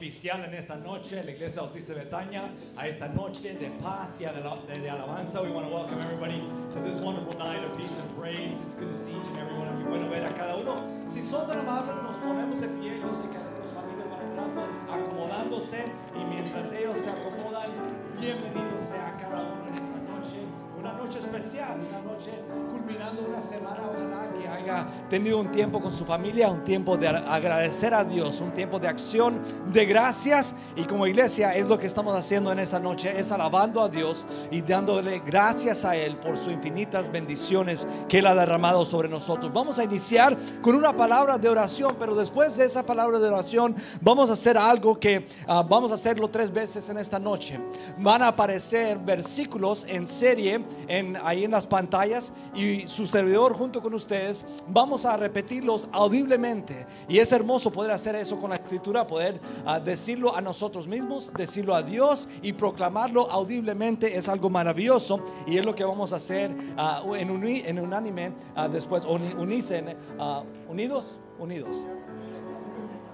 oficial en esta noche la Iglesia Bautista Betania, a esta noche de paz y de, de, alabanza. We want to welcome everybody to this wonderful night of peace and praise. It's good to see each and every one of you. Bueno ver a cada uno. Si son tan amables, nos ponemos de pie. Yo sé que algunas familias van entrando, acomodándose, y mientras ellos se acomodan, bienvenidos especial, una noche culminando una semana, ojalá que haya tenido un tiempo con su familia, un tiempo de agradecer a Dios, un tiempo de acción, de gracias. Y como iglesia es lo que estamos haciendo en esta noche, es alabando a Dios y dándole gracias a Él por sus infinitas bendiciones que Él ha derramado sobre nosotros. Vamos a iniciar con una palabra de oración, pero después de esa palabra de oración vamos a hacer algo que uh, vamos a hacerlo tres veces en esta noche. Van a aparecer versículos en serie en, ahí en las pantallas y su servidor junto con ustedes vamos a repetirlos audiblemente. Y es hermoso poder hacer eso con la escritura, poder uh, decirlo a nosotros mismos, decirlo a Dios y proclamarlo audiblemente es algo maravilloso y es lo que vamos a hacer uh, en, unánime uh, después, unidos, unidos.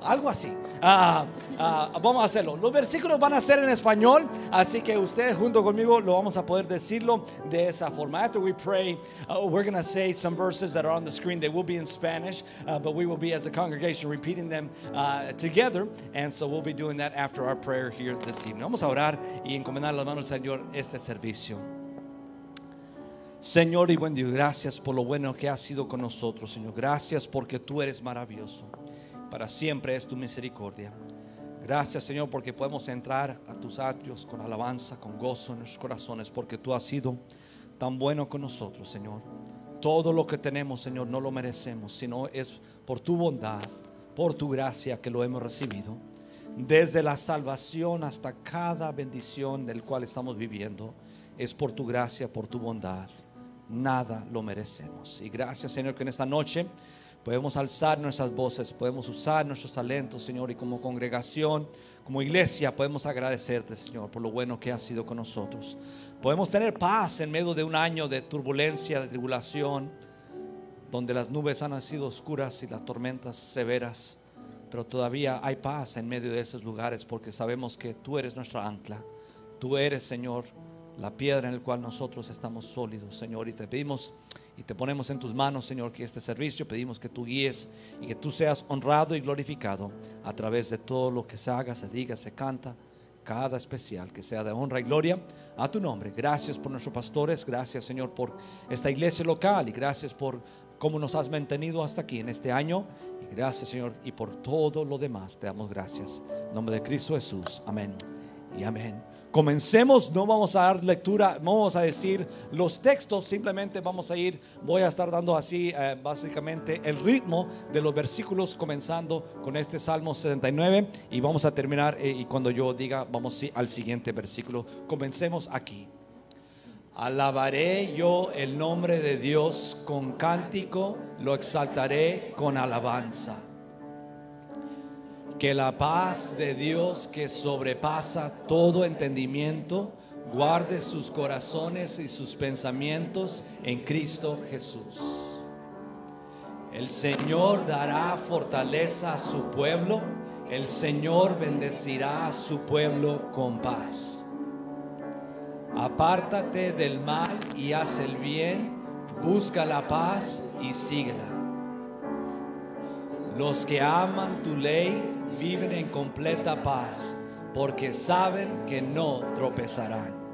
Algo así. Uh, uh, vamos a hacerlo. Los versículos van a ser en español, así que ustedes junto conmigo lo vamos a poder decirlo de esa forma. After we pray, uh, we're going to say some verses that are on the screen. They will be in Spanish, but we will be as a congregation repeating them together. And so we'll be doing that after our prayer here this evening. Vamos a orar y encomendar las manos al Señor este servicio. Señor y buen Dios, gracias por lo bueno que has sido con nosotros, Señor. Gracias porque tú eres maravilloso para siempre es tu misericordia. Gracias Señor porque podemos entrar a tus atrios con alabanza, con gozo en nuestros corazones, porque tú has sido tan bueno con nosotros, Señor. Todo lo que tenemos, Señor, no lo merecemos, sino es por tu bondad, por tu gracia que lo hemos recibido. Desde la salvación hasta cada bendición del cual estamos viviendo, es por tu gracia, por tu bondad. Nada lo merecemos. Y gracias, Señor, que en esta noche Podemos alzar nuestras voces, podemos usar nuestros talentos, Señor, y como congregación, como iglesia, podemos agradecerte, Señor, por lo bueno que has sido con nosotros. Podemos tener paz en medio de un año de turbulencia, de tribulación, donde las nubes han sido oscuras y las tormentas severas, pero todavía hay paz en medio de esos lugares porque sabemos que tú eres nuestra ancla. Tú eres, Señor, la piedra en la cual nosotros estamos sólidos, Señor, y te pedimos y te ponemos en tus manos, Señor, que este servicio pedimos que tú guíes y que tú seas honrado y glorificado a través de todo lo que se haga, se diga, se canta, cada especial, que sea de honra y gloria a tu nombre. Gracias por nuestros pastores, gracias, Señor, por esta iglesia local y gracias por cómo nos has mantenido hasta aquí en este año. Y gracias, Señor, y por todo lo demás te damos gracias. En nombre de Cristo Jesús. Amén y amén. Comencemos, no vamos a dar lectura, no vamos a decir los textos, simplemente vamos a ir, voy a estar dando así eh, básicamente el ritmo de los versículos comenzando con este Salmo 79 y vamos a terminar eh, y cuando yo diga vamos al siguiente versículo, comencemos aquí. Alabaré yo el nombre de Dios con cántico, lo exaltaré con alabanza. Que la paz de Dios que sobrepasa todo entendimiento guarde sus corazones y sus pensamientos en Cristo Jesús. El Señor dará fortaleza a su pueblo, el Señor bendecirá a su pueblo con paz. Apártate del mal y haz el bien, busca la paz y síguela. Los que aman tu ley viven en completa paz porque saben que no tropezarán.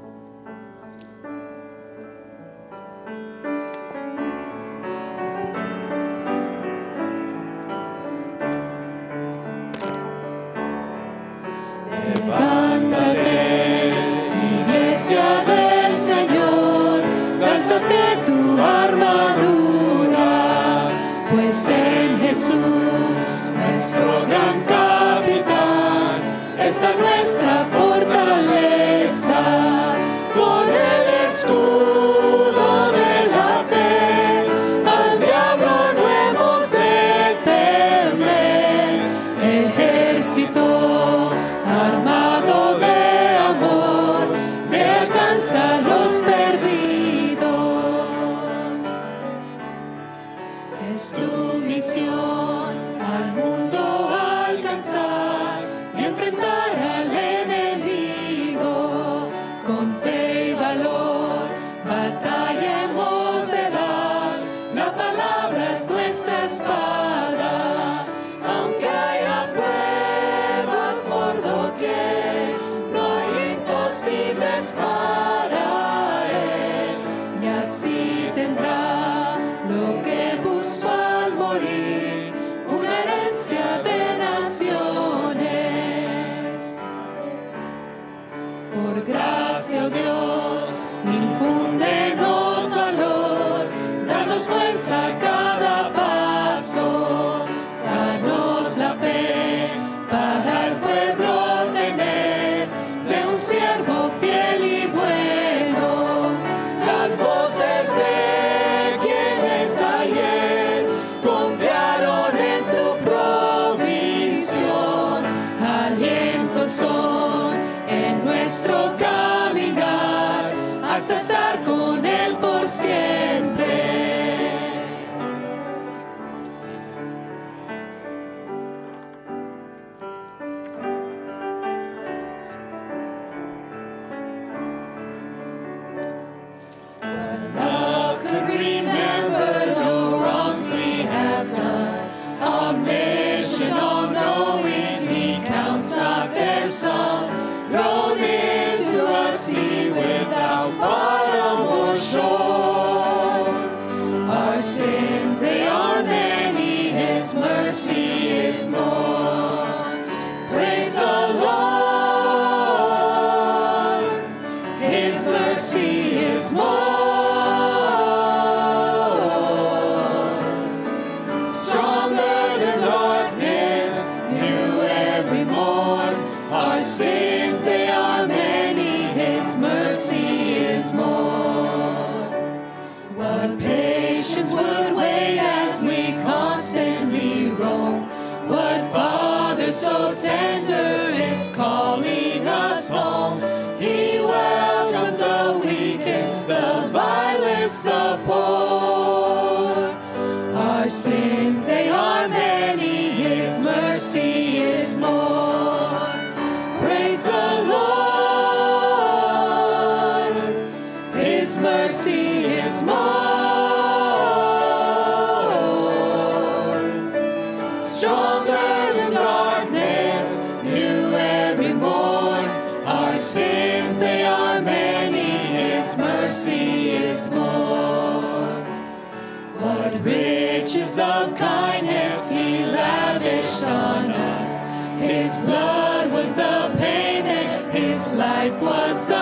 Was the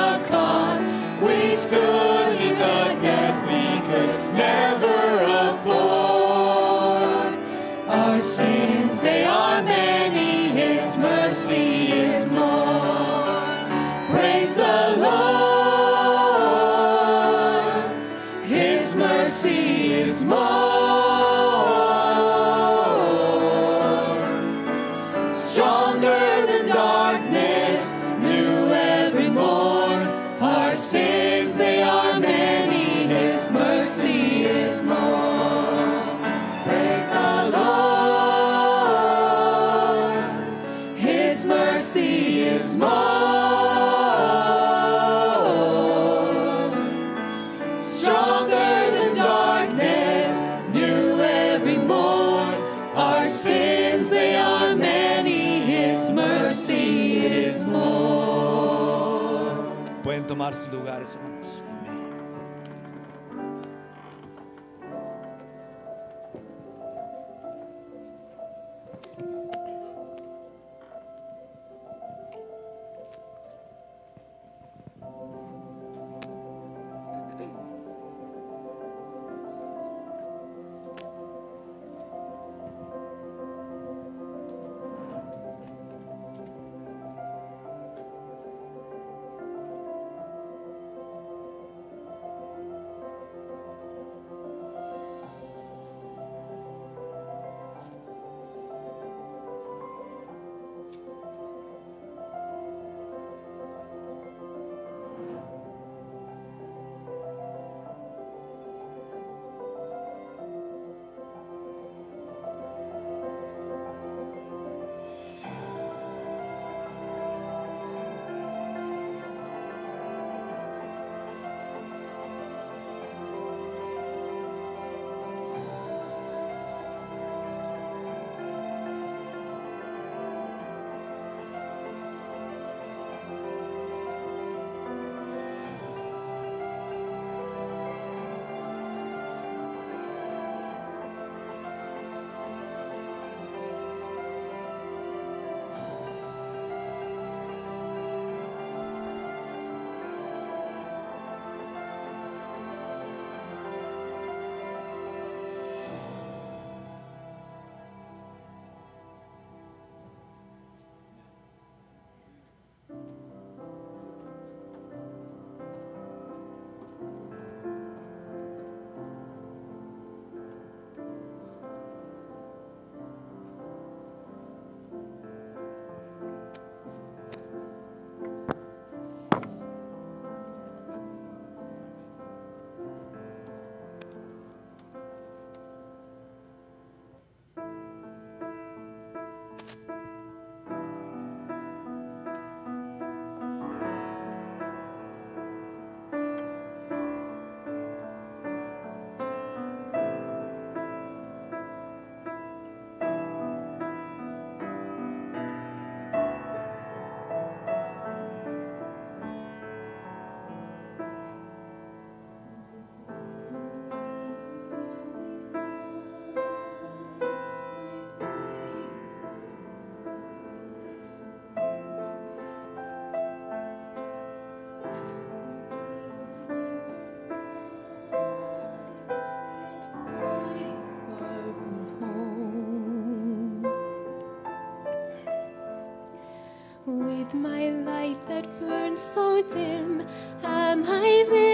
my light that burns so dim? Am I?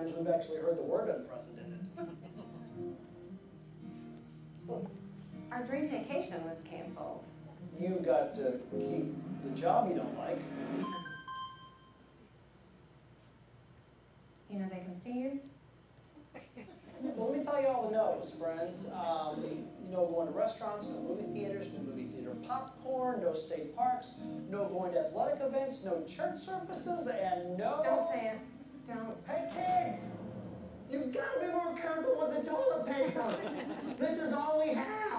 times we've actually heard the word unprecedented. our dream vacation was canceled. You got to keep the job you don't like. You know they can see you. well, let me tell you all the no's, friends. Um, no going to restaurants, no movie theaters, no movie theater popcorn, no state parks, no going to athletic events, no church services, and no... Don't say it down. Hey kids, you've got to be more careful with the toilet paper. this is all we have.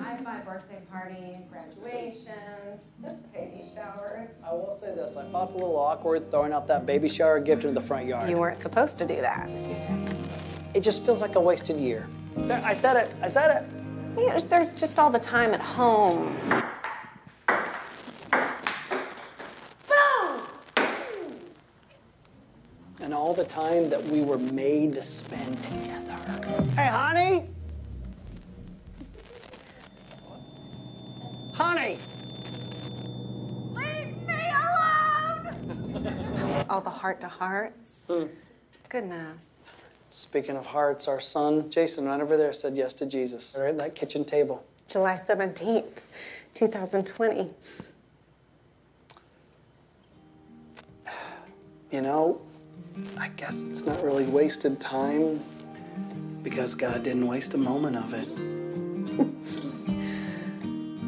I've my birthday parties, graduations, baby showers. I will say this, I felt a little awkward throwing out that baby shower gift in the front yard. You weren't supposed to do that. It just feels like a wasted year. There, I said it, I said it. Yeah, there's just all the time at home. All the time that we were made to spend together. Hey, honey! Honey! Leave me alone! all the heart to hearts. Hmm. Goodness. Speaking of hearts, our son, Jason, right over there, said yes to Jesus. Right at that kitchen table. July 17th, 2020. You know, I guess it's not really wasted time because God didn't waste a moment of it.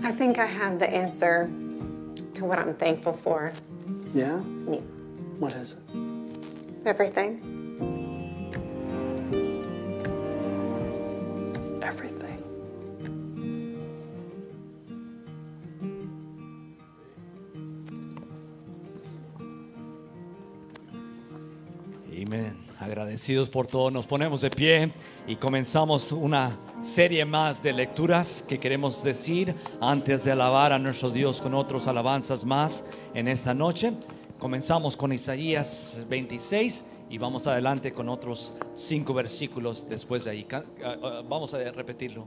I think I have the answer to what I'm thankful for. Yeah? Yeah. What is it? Everything. Everything. Agradecidos por todo. Nos ponemos de pie y comenzamos una serie más de lecturas que queremos decir antes de alabar a nuestro Dios con otros alabanzas más en esta noche. Comenzamos con Isaías 26 y vamos adelante con otros cinco versículos después de ahí. Ah, ah, Vamos a repetirlo.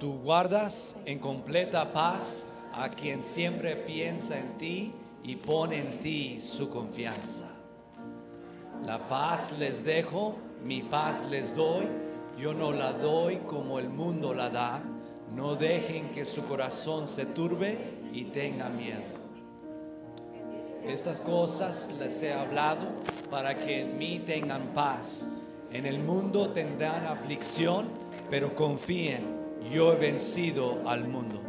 Tú guardas en completa paz a quien siempre piensa en ti y pone en ti su confianza. La paz les dejo, mi paz les doy. Yo no la doy como el mundo la da. No dejen que su corazón se turbe y tenga miedo. Estas cosas les he hablado para que en mí tengan paz. En el mundo tendrán aflicción, pero confíen, yo he vencido al mundo.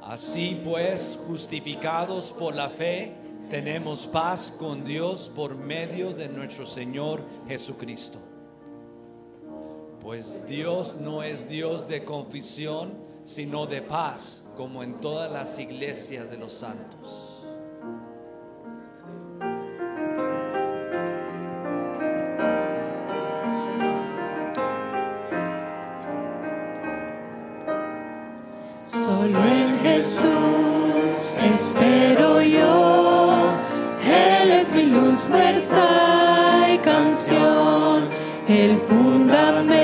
Así pues, justificados por la fe, tenemos paz con Dios por medio de nuestro Señor Jesucristo. Pues Dios no es Dios de confusión, sino de paz, como en todas las iglesias de los santos. El fundamento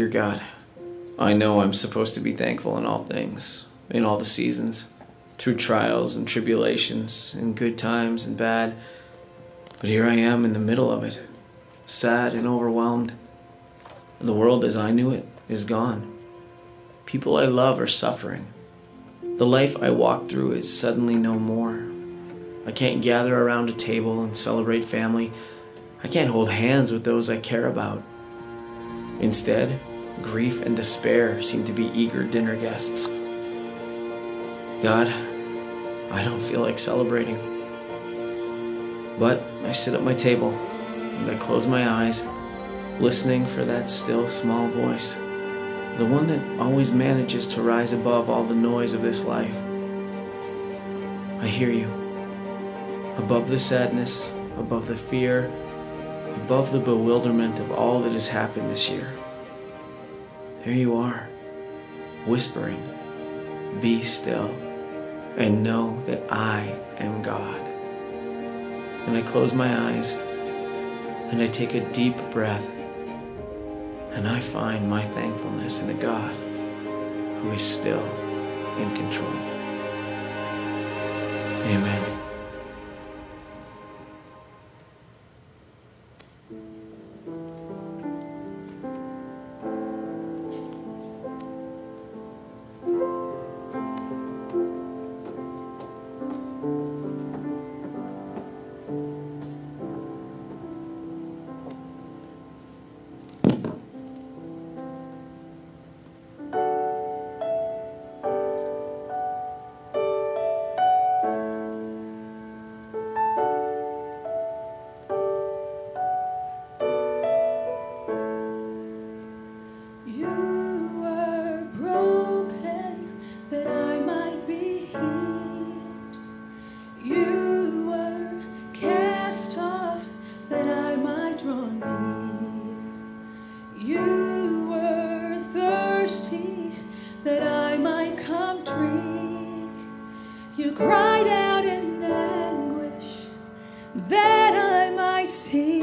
Dear God, I know I'm supposed to be thankful in all things, in all the seasons, through trials and tribulations, in good times and bad. But here I am in the middle of it, sad and overwhelmed. The world as I knew it is gone. People I love are suffering. The life I walked through is suddenly no more. I can't gather around a table and celebrate family. I can't hold hands with those I care about. Instead, grief and despair seem to be eager dinner guests. God, I don't feel like celebrating. But I sit at my table and I close my eyes, listening for that still small voice, the one that always manages to rise above all the noise of this life. I hear you. Above the sadness, above the fear, above the bewilderment of all that has happened this year. There you are, whispering, Be still, and know that I am God. And I close my eyes, and I take a deep breath, and I find my thankfulness in a God who is still in control. Amen. I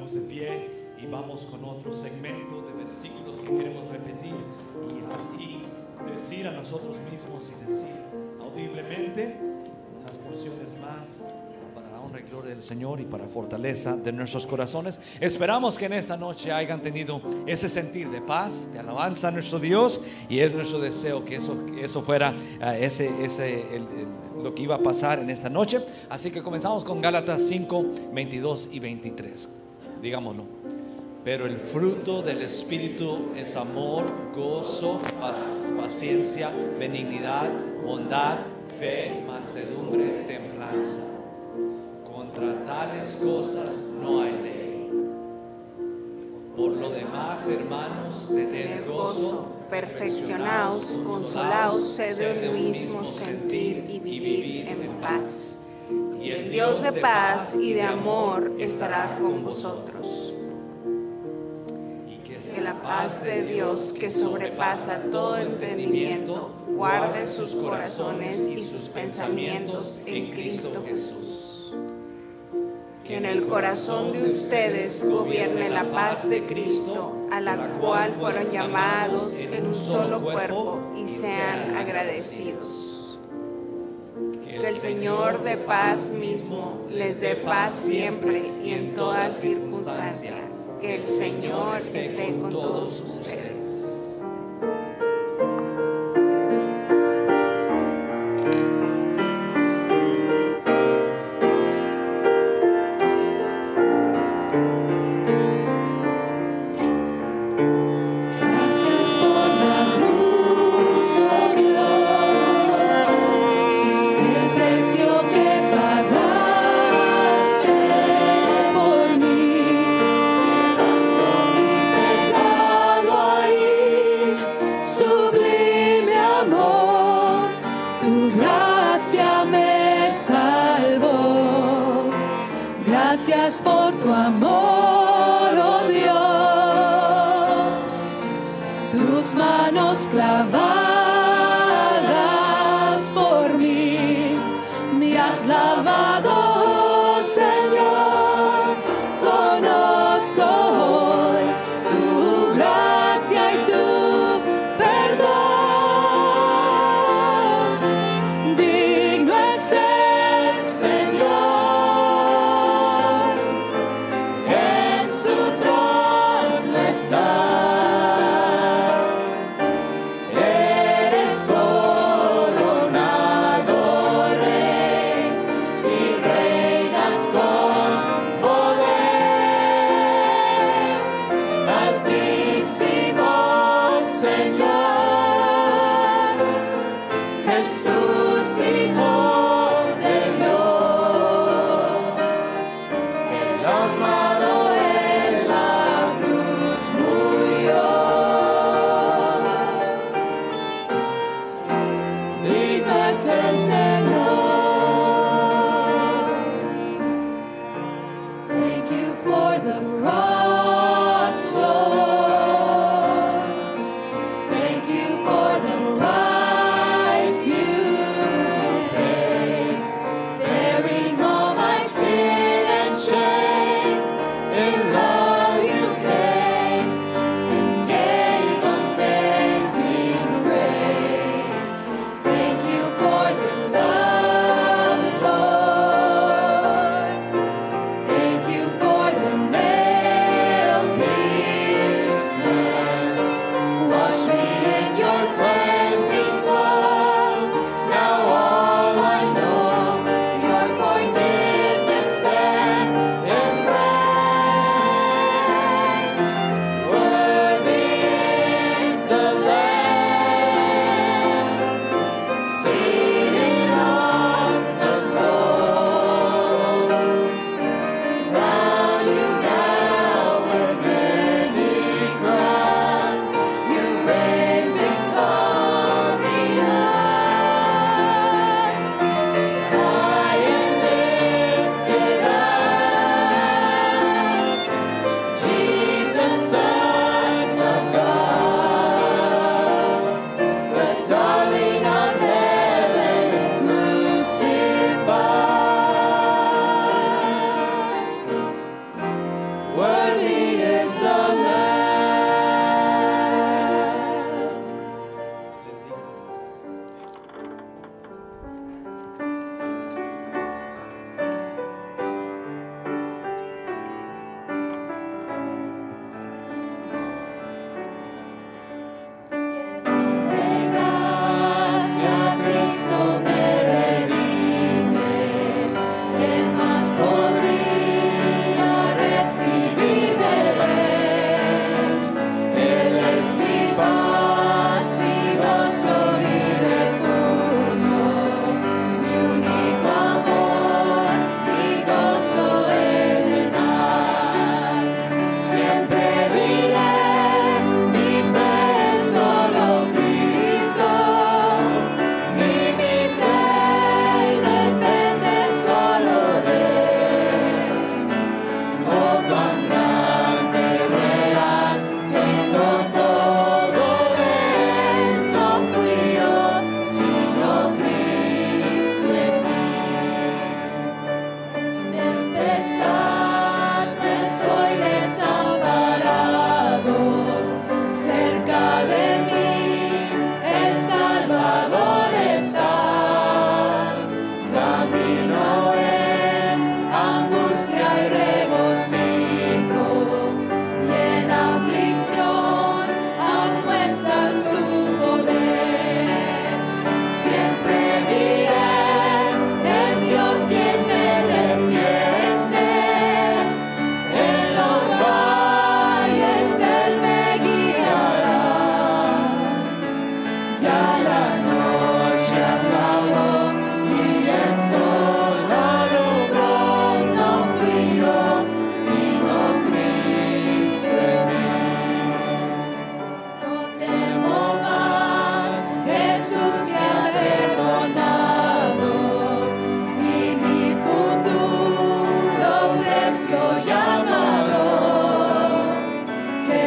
ponemos de pie y vamos con otro segmento de versículos que queremos repetir y así decir a nosotros mismos y decir audiblemente unas porciones más para honra y gloria del Señor y para fortaleza de nuestros corazones. Esperamos que en esta noche hayan tenido ese sentir de paz, de alabanza a nuestro Dios y es nuestro deseo que eso, eso fuera eh, ese, ese, el- el- lo que iba a pasar en esta noche. Así que comenzamos con Gálatas 5, 22 y 23. Digámoslo. Pero el fruto del Espíritu es amor, gozo, paciencia, benignidad, bondad, fe, mansedumbre, templanza. Contra tales cosas no hay ley. Por lo demás, hermanos, tened gozo, perfeccionaos, consolaos, sed de un mismo sentir y vivid en paz. Y el Dios de paz y de amor estará con vosotros. y Que la paz de Dios, que sobrepasa todo entendimiento, guarde sus corazones y sus pensamientos en Cristo Jesús. Que en el corazón de ustedes gobierne la paz de Cristo, a la cual fueron llamados en un solo cuerpo y sean agradecidos. Que el Señor de paz mismo les dé paz siempre y en toda circunstancia. Que el Señor esté con todos ustedes.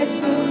Jesus.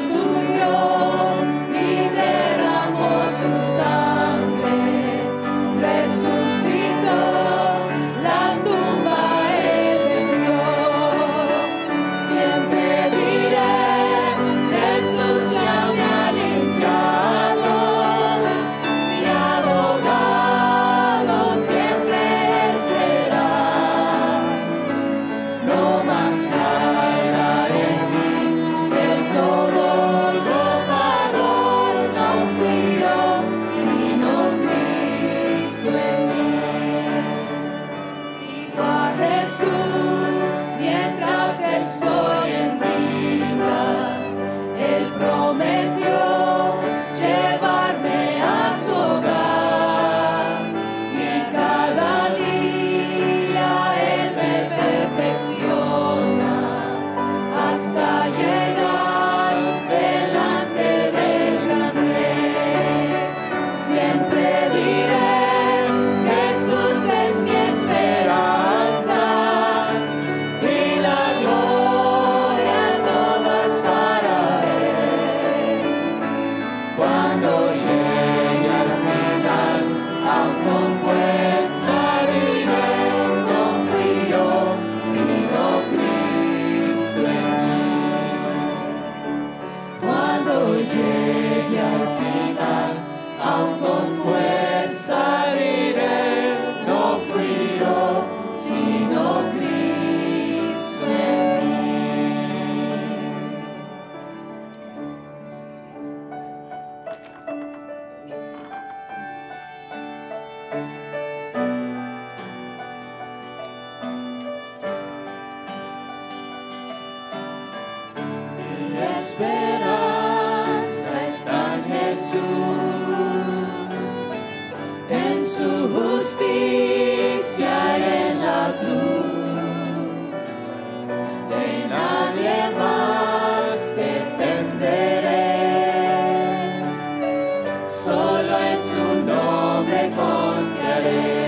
Nombre confiaré.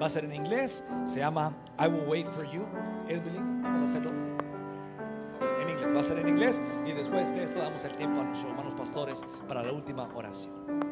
Va a ser en inglés. Se llama I Will Wait for You. Edwin, vamos a hacerlo en inglés. Va a ser en inglés. Y después de esto damos el tiempo a nuestros hermanos pastores para la última oración.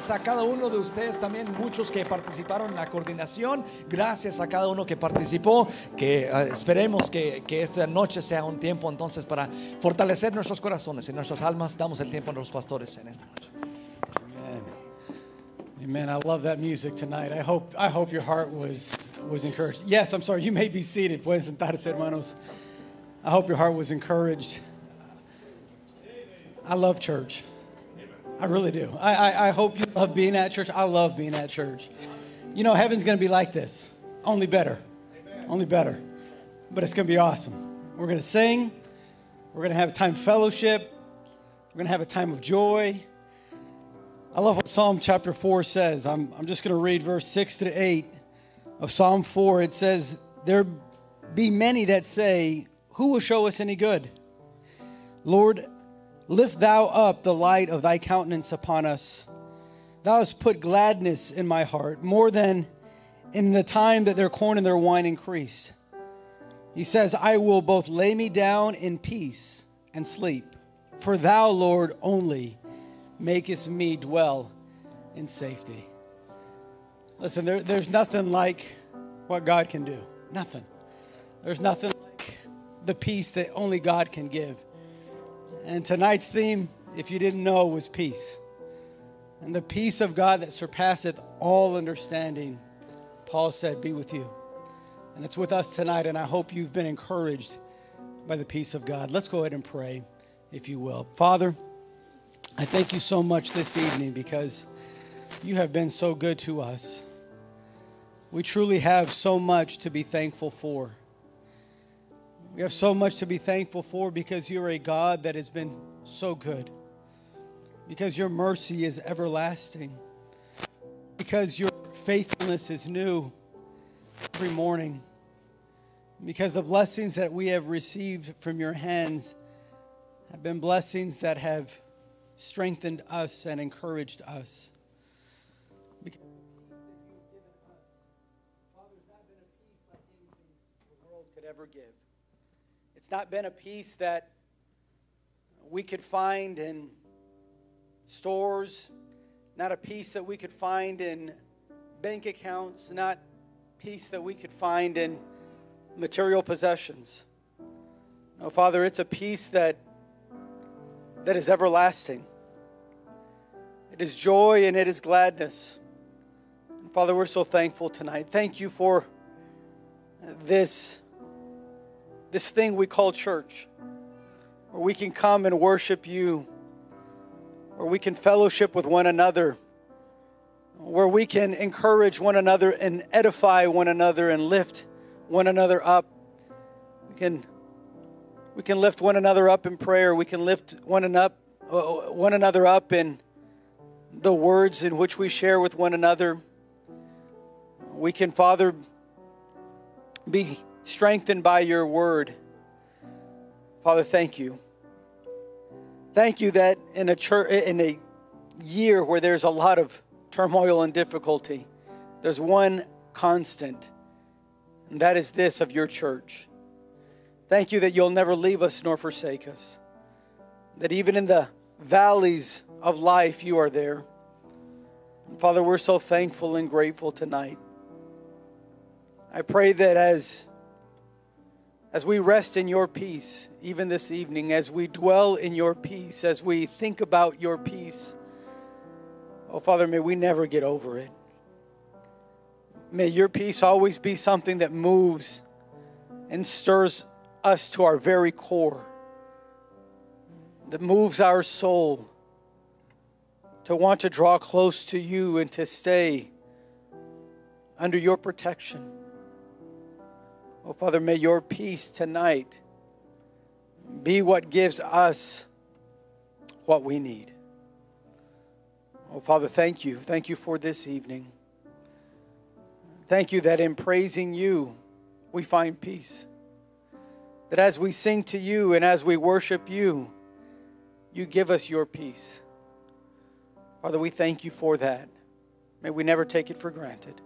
Gracias a cada uno de ustedes, también muchos que participaron en la coordinación. Gracias a cada uno que participó. Que eh, esperemos que, que esta noche sea un tiempo entonces para fortalecer nuestros corazones y nuestras almas. Damos el tiempo a los pastores en esta noche. Amen. Amen. I love that music tonight. I hope I hope your heart was was encouraged. Yes, I'm sorry. You may be seated. Pueden sentarse, hermanos. I hope your heart was encouraged. I love church. I really do. I, I, I hope you love being at church. I love being at church. You know, heaven's going to be like this, only better. Only better. But it's going to be awesome. We're going to sing. We're going to have a time of fellowship. We're going to have a time of joy. I love what Psalm chapter 4 says. I'm, I'm just going to read verse 6 to 8 of Psalm 4. It says, There be many that say, Who will show us any good? Lord, lift thou up the light of thy countenance upon us. Thou hast put gladness in my heart, more than in the time that their corn and their wine increased. He says, I will both lay me down in peace and sleep, for thou, Lord, only makest me dwell in safety. Listen, there, there's nothing like what God can do. Nothing. There's nothing like the peace that only God can give. And tonight's theme, if you didn't know, was peace. And the peace of God that surpasseth all understanding, Paul said, be with you. And it's with us tonight, and I hope you've been encouraged by the peace of God. Let's go ahead and pray, if you will. Father, I thank you so much this evening because you have been so good to us. We truly have so much to be thankful for. We have so much to be thankful for because you're a God that has been so good, because your mercy is everlasting, because your faithfulness is new every morning, because the blessings that we have received from your hands have been blessings that have strengthened us and encouraged us. Not been a peace that we could find in stores, not a peace that we could find in bank accounts, not peace that we could find in material possessions. No, Father, it's a peace that that is everlasting. It is joy and it is gladness. And Father, we're so thankful tonight. Thank you for this, this thing we call church, where we can come and worship you, where we can fellowship with one another, where we can encourage one another and edify one another and lift one another up. We can we can lift one another up in prayer. We can lift one, and up, uh, one another up in the words in which we share with one another. We can, Father, be strengthened by your word. Father, thank you. Thank you that in a church, in a year where there's a lot of turmoil and difficulty, there's one constant, and that is this of your church. Thank you that you'll never leave us nor forsake us. That even in the valleys of life, you are there. And Father, we're so thankful and grateful tonight. I pray that as, as we rest in your peace, even this evening, as we dwell in your peace, as we think about your peace, oh Father, may we never get over it. May your peace always be something that moves and stirs us to our very core, that moves our soul to want to draw close to you and to stay under your protection. Oh, Father, may your peace tonight be what gives us what we need. Oh, Father, thank you. Thank you for this evening. Thank you that in praising you, we find peace. That as we sing to you and as we worship you, you give us your peace. Father, we thank you for that. May we never take it for granted.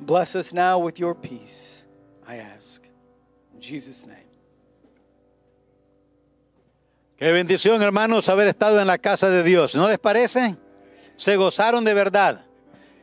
Bless us now with your peace, I name. Qué bendición, hermanos, haber estado en la casa de Dios. ¿No les parece? Se gozaron de verdad.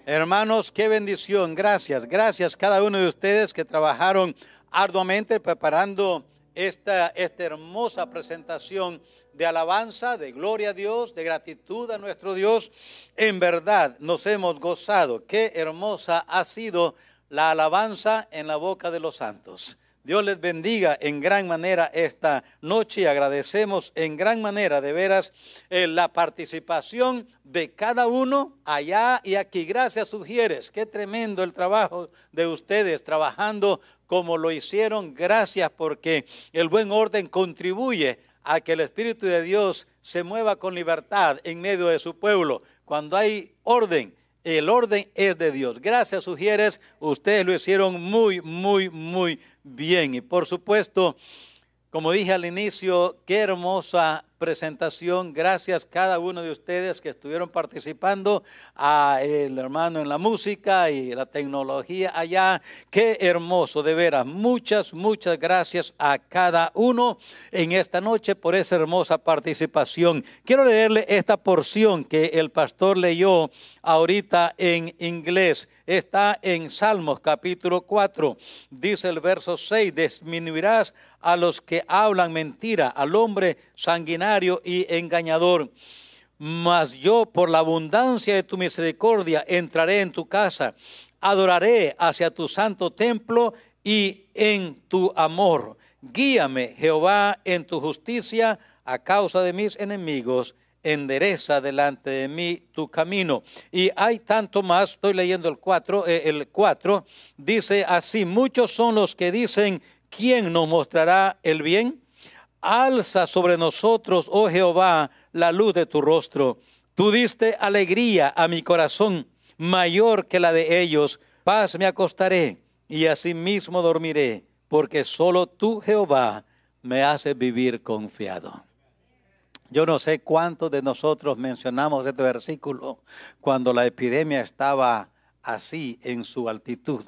Hermanos, qué bendición. Gracias, gracias cada uno de ustedes que trabajaron arduamente preparando esta, esta hermosa presentación de alabanza, de gloria a Dios, de gratitud a nuestro Dios. En verdad nos hemos gozado. Qué hermosa ha sido la alabanza en la boca de los santos. Dios les bendiga en gran manera esta noche agradecemos en gran manera de veras eh, la participación de cada uno allá y aquí. Gracias, sugieres. Qué tremendo el trabajo de ustedes trabajando como lo hicieron. Gracias porque el buen orden contribuye a que el Espíritu de Dios se mueva con libertad en medio de su pueblo. Cuando hay orden El orden es de Dios. Gracias, sugieres. Ustedes lo hicieron muy, muy, muy bien. Y por supuesto, como dije al inicio, qué hermosa presentación. Gracias cada uno de ustedes que estuvieron participando, a el hermano en la música y la tecnología allá. Qué hermoso, de veras. Muchas, muchas gracias a cada uno en esta noche por esa hermosa participación. Quiero leerle esta porción que el pastor leyó ahorita en inglés. Está en Salmos capítulo 4. Dice el verso 6, disminuirás a los que hablan mentira, al hombre sanguinario y engañador. Mas yo por la abundancia de tu misericordia entraré en tu casa, adoraré hacia tu santo templo y en tu amor. Guíame, Jehová, en tu justicia a causa de mis enemigos endereza delante de mí tu camino. Y hay tanto más, estoy leyendo el 4, eh, el 4, dice así, muchos son los que dicen, ¿quién nos mostrará el bien? Alza sobre nosotros, oh Jehová, la luz de tu rostro. Tú diste alegría a mi corazón, mayor que la de ellos. Paz me acostaré y asimismo dormiré, porque solo tú, Jehová, me haces vivir confiado. Yo no sé cuántos de nosotros mencionamos este versículo cuando la epidemia estaba así en su altitud,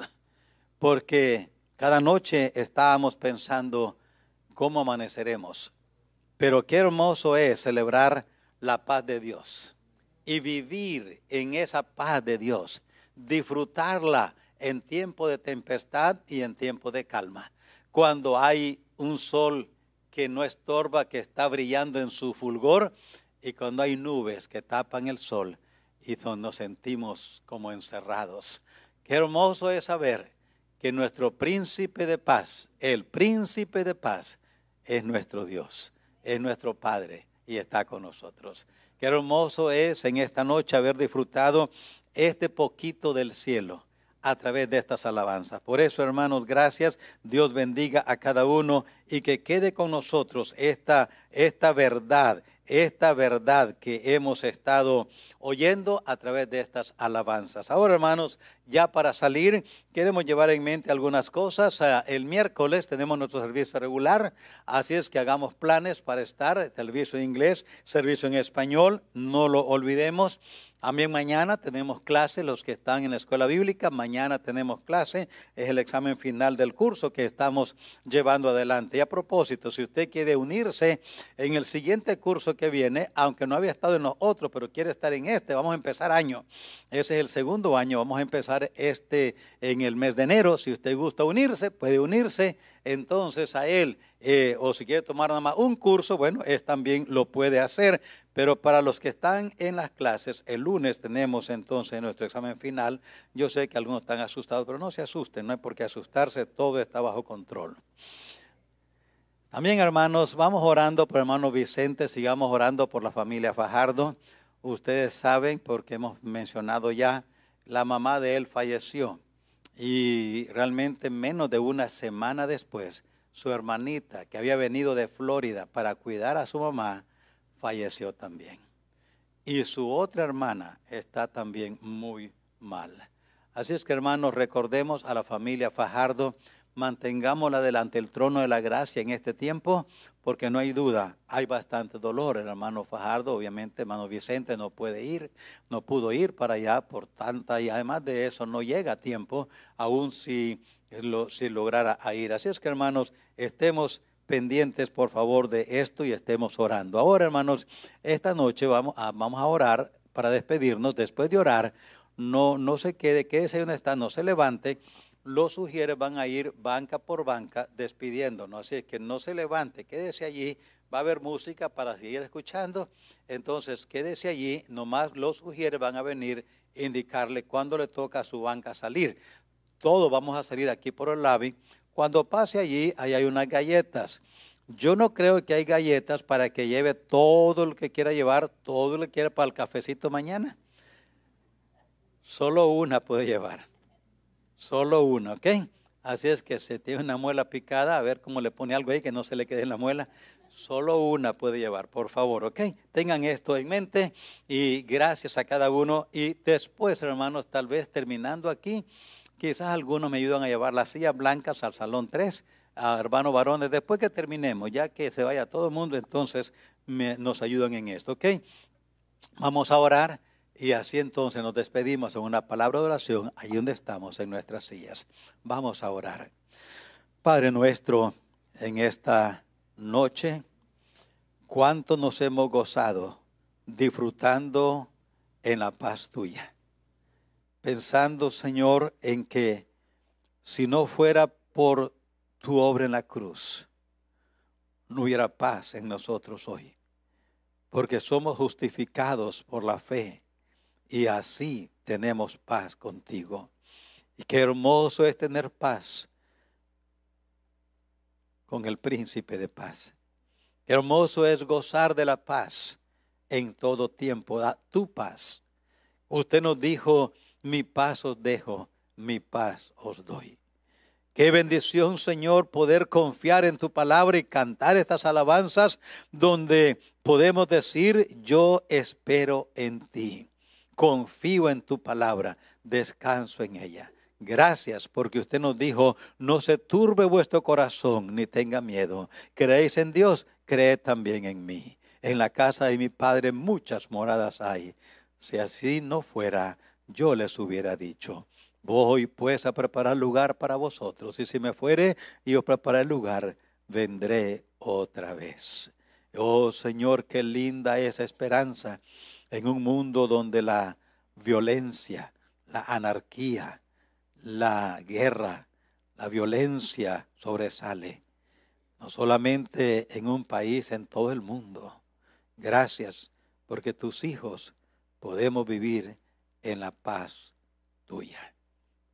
porque cada noche estábamos pensando cómo amaneceremos. Pero qué hermoso es celebrar la paz de Dios y vivir en esa paz de Dios, disfrutarla en tiempo de tempestad y en tiempo de calma. Cuando hay un sol que no estorba, que está brillando en su fulgor, y cuando hay nubes que tapan el sol y nos sentimos como encerrados. Qué hermoso es saber que nuestro príncipe de paz, el príncipe de paz, es nuestro Dios, es nuestro Padre y está con nosotros. Qué hermoso es en esta noche haber disfrutado este poquito del cielo a través de estas alabanzas. Por eso, hermanos, gracias. Dios bendiga a cada uno y que quede con nosotros esta, esta verdad, esta verdad que hemos estado oyendo a través de estas alabanzas. Ahora, hermanos, ya para salir, queremos llevar en mente algunas cosas. Ah, El miércoles tenemos nuestro servicio regular, así es que hagamos planes para estar, servicio en inglés, servicio en español, no lo olvidemos. También mañana tenemos clase, los que están en la escuela bíblica, mañana tenemos clase, es el examen final del curso que estamos llevando adelante. Y a propósito, si usted quiere unirse en el siguiente curso que viene, aunque no había estado en los otros, pero quiere estar en este, vamos a empezar año. Ese es el segundo año, vamos a empezar este en el mes de enero. Si usted gusta unirse, puede unirse entonces a él. Eh, o si quiere tomar nada más un curso, bueno, es también lo puede hacer. Pero para los que están en las clases, el lunes tenemos entonces nuestro examen final. Yo sé que algunos están asustados, pero no se asusten, no hay por qué asustarse, todo está bajo control. También, hermanos, vamos orando por hermano Vicente, sigamos orando por la familia Fajardo. Ustedes saben, porque hemos mencionado ya, la mamá de él falleció y realmente menos de una semana después, su hermanita, que había venido de Florida para cuidar a su mamá, falleció también. Y su otra hermana está también muy mal. Así es que hermanos, recordemos a la familia Fajardo, mantengámosla delante del trono de la gracia en este tiempo, porque no hay duda, hay bastante dolor. El hermano Fajardo, obviamente, hermano Vicente no puede ir, no pudo ir para allá por tanta, y además de eso no llega a tiempo, aún si, lo, si lograra ir. Así es que hermanos, estemos pendientes, por favor, de esto y estemos orando. Ahora, hermanos, esta noche vamos a, vamos a orar para despedirnos. Después de orar, no, no se quede, quédese donde está, no se levante. Los sugieres van a ir banca por banca despidiéndonos. Así es que no se levante, quédese allí. Va a haber música para seguir escuchando. Entonces, quédese allí. Nomás los sugieres van a venir a indicarle cuándo le toca a su banca salir. Todos vamos a salir aquí por el lobby. Cuando pase allí, ahí hay unas galletas. Yo no creo que hay galletas para que lleve todo lo que quiera llevar, todo lo que quiera para el cafecito mañana. Solo una puede llevar. Solo una, ¿ok? Así es que si tiene una muela picada, a ver cómo le pone algo ahí que no se le quede en la muela. Solo una puede llevar, por favor, ¿ok? Tengan esto en mente y gracias a cada uno. Y después, hermanos, tal vez terminando aquí, quizás algunos me ayudan a llevar las sillas blancas al salón 3, a hermanos varones, después que terminemos, ya que se vaya todo el mundo, entonces nos ayudan en esto, ¿ok? Vamos a orar y así entonces nos despedimos en una palabra de oración ahí donde estamos en nuestras sillas. Vamos a orar. Padre nuestro, en esta noche, cuánto nos hemos gozado disfrutando en la paz tuya. Pensando, Señor, en que si no fuera por tu obra en la cruz, no hubiera paz en nosotros hoy porque somos justificados por la fe y así tenemos paz contigo. Y qué hermoso es tener paz con el príncipe de paz. Hermoso es gozar de la paz en todo tiempo, da tu paz. Usted nos dijo, mi paz os dejo, mi paz os doy. Qué bendición, Señor, poder confiar en tu palabra y cantar estas alabanzas donde podemos decir, yo espero en ti, confío en tu palabra, descanso en ella. Gracias porque usted nos dijo, no se turbe vuestro corazón ni tenga miedo. Creéis en Dios, creed también en mí. En la casa de mi Padre muchas moradas hay. Si así no fuera, yo les hubiera dicho. Voy pues a preparar lugar para vosotros, y si me fuere y os prepararé lugar, vendré otra vez. Oh Señor, qué linda esa esperanza en un mundo donde la violencia, la anarquía, la guerra, la violencia sobresale. No solamente en un país, en todo el mundo. Gracias porque tus hijos podemos vivir en la paz tuya.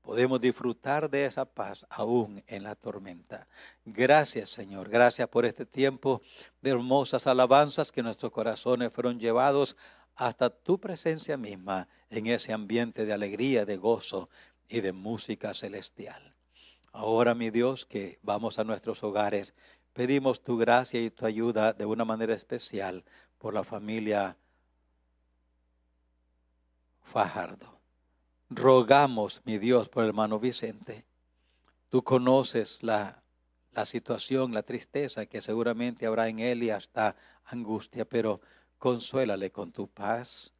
Podemos disfrutar de esa paz aún en la tormenta. Gracias Señor, gracias por este tiempo de hermosas alabanzas que nuestros corazones fueron llevados hasta tu presencia misma en ese ambiente de alegría, de gozo y de música celestial. Ahora, mi Dios, que vamos a nuestros hogares, pedimos tu gracia y tu ayuda de una manera especial por la familia Fajardo. Rogamos, mi Dios, por el hermano Vicente. Tú conoces la, la situación, la tristeza que seguramente habrá en él y hasta angustia, pero consuélale con tu paz.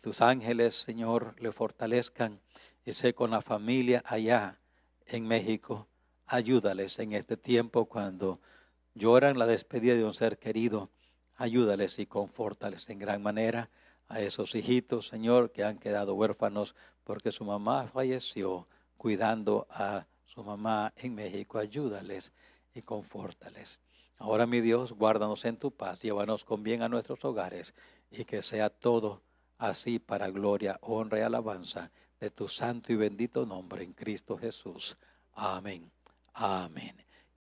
Tus ángeles, Señor, le fortalezcan y sé con la familia allá en México. Ayúdales en este tiempo cuando lloran la despedida de un ser querido. Ayúdales y confórtales en gran manera a esos hijitos, Señor, que han quedado huérfanos porque su mamá falleció cuidando a su mamá en México. Ayúdales y confórtales. Ahora, mi Dios, guárdanos en tu paz, llévanos con bien a nuestros hogares y que sea todo así para gloria, honra y alabanza de tu santo y bendito nombre en Cristo Jesús. Amén. Amén.